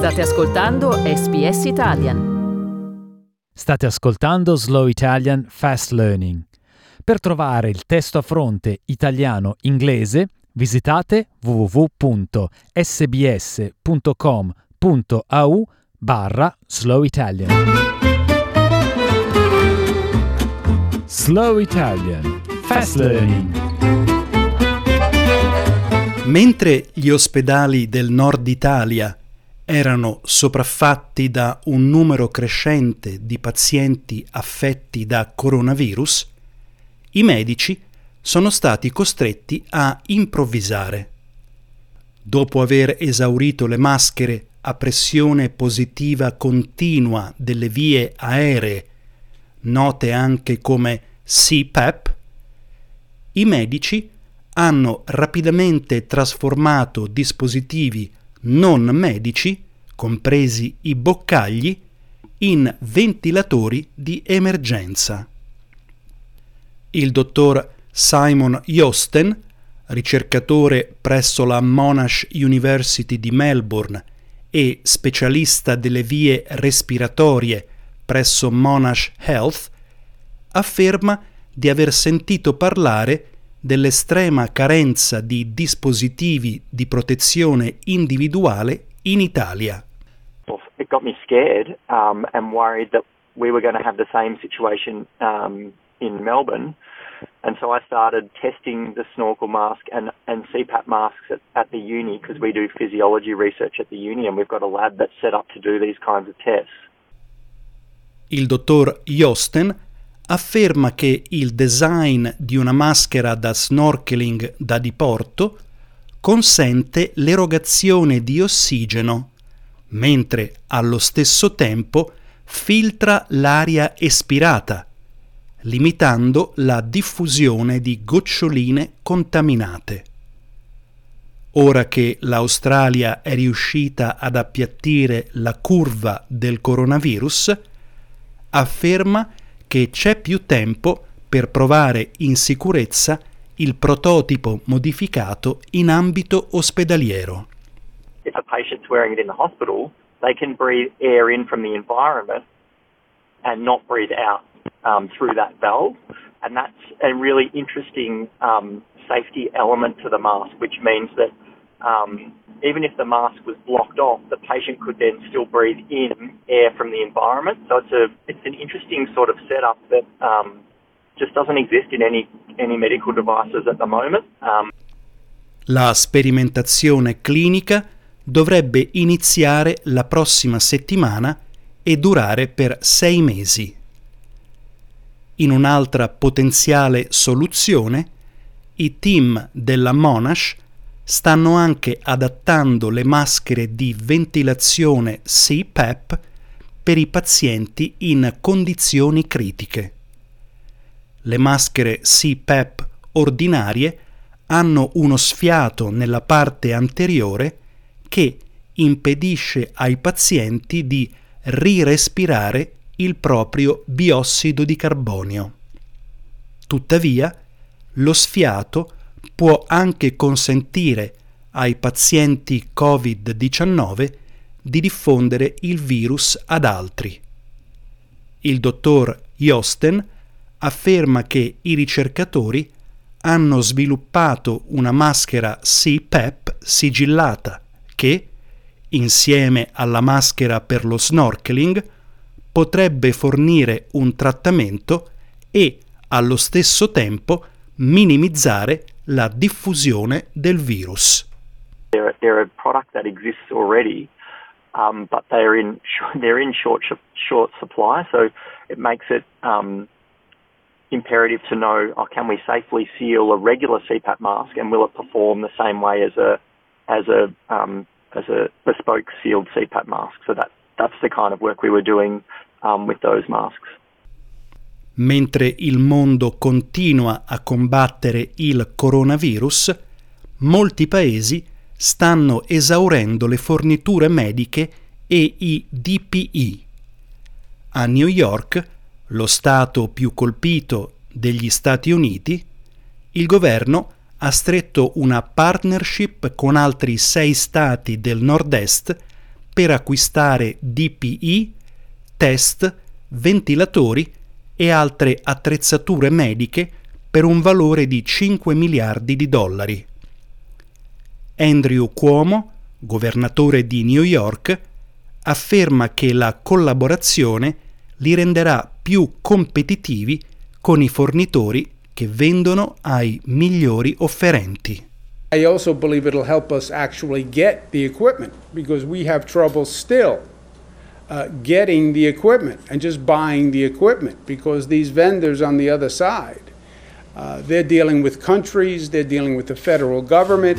State ascoltando SBS Italian. State ascoltando Slow Italian Fast Learning. Per trovare il testo a fronte italiano-inglese visitate www.sbs.com.au barra Slow Italian. Slow Italian Fast Learning. Mentre gli ospedali del nord Italia erano sopraffatti da un numero crescente di pazienti affetti da coronavirus, i medici sono stati costretti a improvvisare. Dopo aver esaurito le maschere a pressione positiva continua delle vie aeree, note anche come CPAP, i medici hanno rapidamente trasformato dispositivi non medici, compresi i boccagli, in ventilatori di emergenza. Il dottor Simon Yosten, ricercatore presso la Monash University di Melbourne e specialista delle vie respiratorie presso Monash Health, afferma di aver sentito parlare dell'estrema carenza di dispositivi di protezione individuale in Italia. It got me scared um, and worried that we were going to have the same situation um, in Melbourne. And so I started testing the snorkel mask and, and CPAP masks at, at the uni because we do physiology research at the uni and we've got a lab that's set up to do these kinds of tests. Il dottor Josten afferma che il design di una maschera da snorkeling da diporto consente l'erogazione di ossigeno, mentre allo stesso tempo filtra l'aria espirata, limitando la diffusione di goccioline contaminate. Ora che l'Australia è riuscita ad appiattire la curva del coronavirus, afferma che c'è più tempo per provare in sicurezza il prototipo modificato in ambito ospedaliero. If a patient's wearing it in the hospital, they can breathe air in from the environment and not breathe out um, through that valve. And that's a really interesting um, safety element to the mask, which means that um, even if the mask was blocked off, the patient could then still breathe in air from the environment. So it's a it's an interesting sort of setup that um, just doesn't exist in any any medical devices at the moment. Um, la sperimentazione clinica dovrebbe iniziare la prossima settimana e durare per sei mesi. In un'altra potenziale soluzione, i team della Monash stanno anche adattando le maschere di ventilazione CPAP per i pazienti in condizioni critiche. Le maschere CPAP ordinarie hanno uno sfiato nella parte anteriore che impedisce ai pazienti di rirespirare il proprio biossido di carbonio. Tuttavia, lo sfiato può anche consentire ai pazienti Covid-19 di diffondere il virus ad altri. Il dottor Josten afferma che i ricercatori hanno sviluppato una maschera CPAP sigillata che, insieme alla maschera per lo snorkeling, potrebbe fornire un trattamento e, allo stesso tempo, minimizzare la diffusione del virus. They're, a product that exists already, um, but they're in they're in short short supply, so it makes it um, imperative to know: oh, can we safely seal a regular CPAP mask, and will it perform the same way as a as a um, as a bespoke sealed CPAP mask? So that that's the kind of work we were doing um, with those masks. Mentre il mondo continua a combattere il coronavirus, molti paesi stanno esaurendo le forniture mediche e i DPI. A New York, lo stato più colpito degli Stati Uniti, il governo ha stretto una partnership con altri sei stati del nord-est per acquistare DPI, test, ventilatori e altre attrezzature mediche per un valore di 5 miliardi di dollari. Andrew Cuomo, governatore di New York, afferma che la collaborazione li renderà più competitivi con i fornitori che vendono ai migliori offerenti. I also believe it'll help us actually get the equipment because we have trouble still uh, getting the equipment and just buying the equipment because these vendors on the other side, uh, they're dealing with countries, they're dealing with the federal government.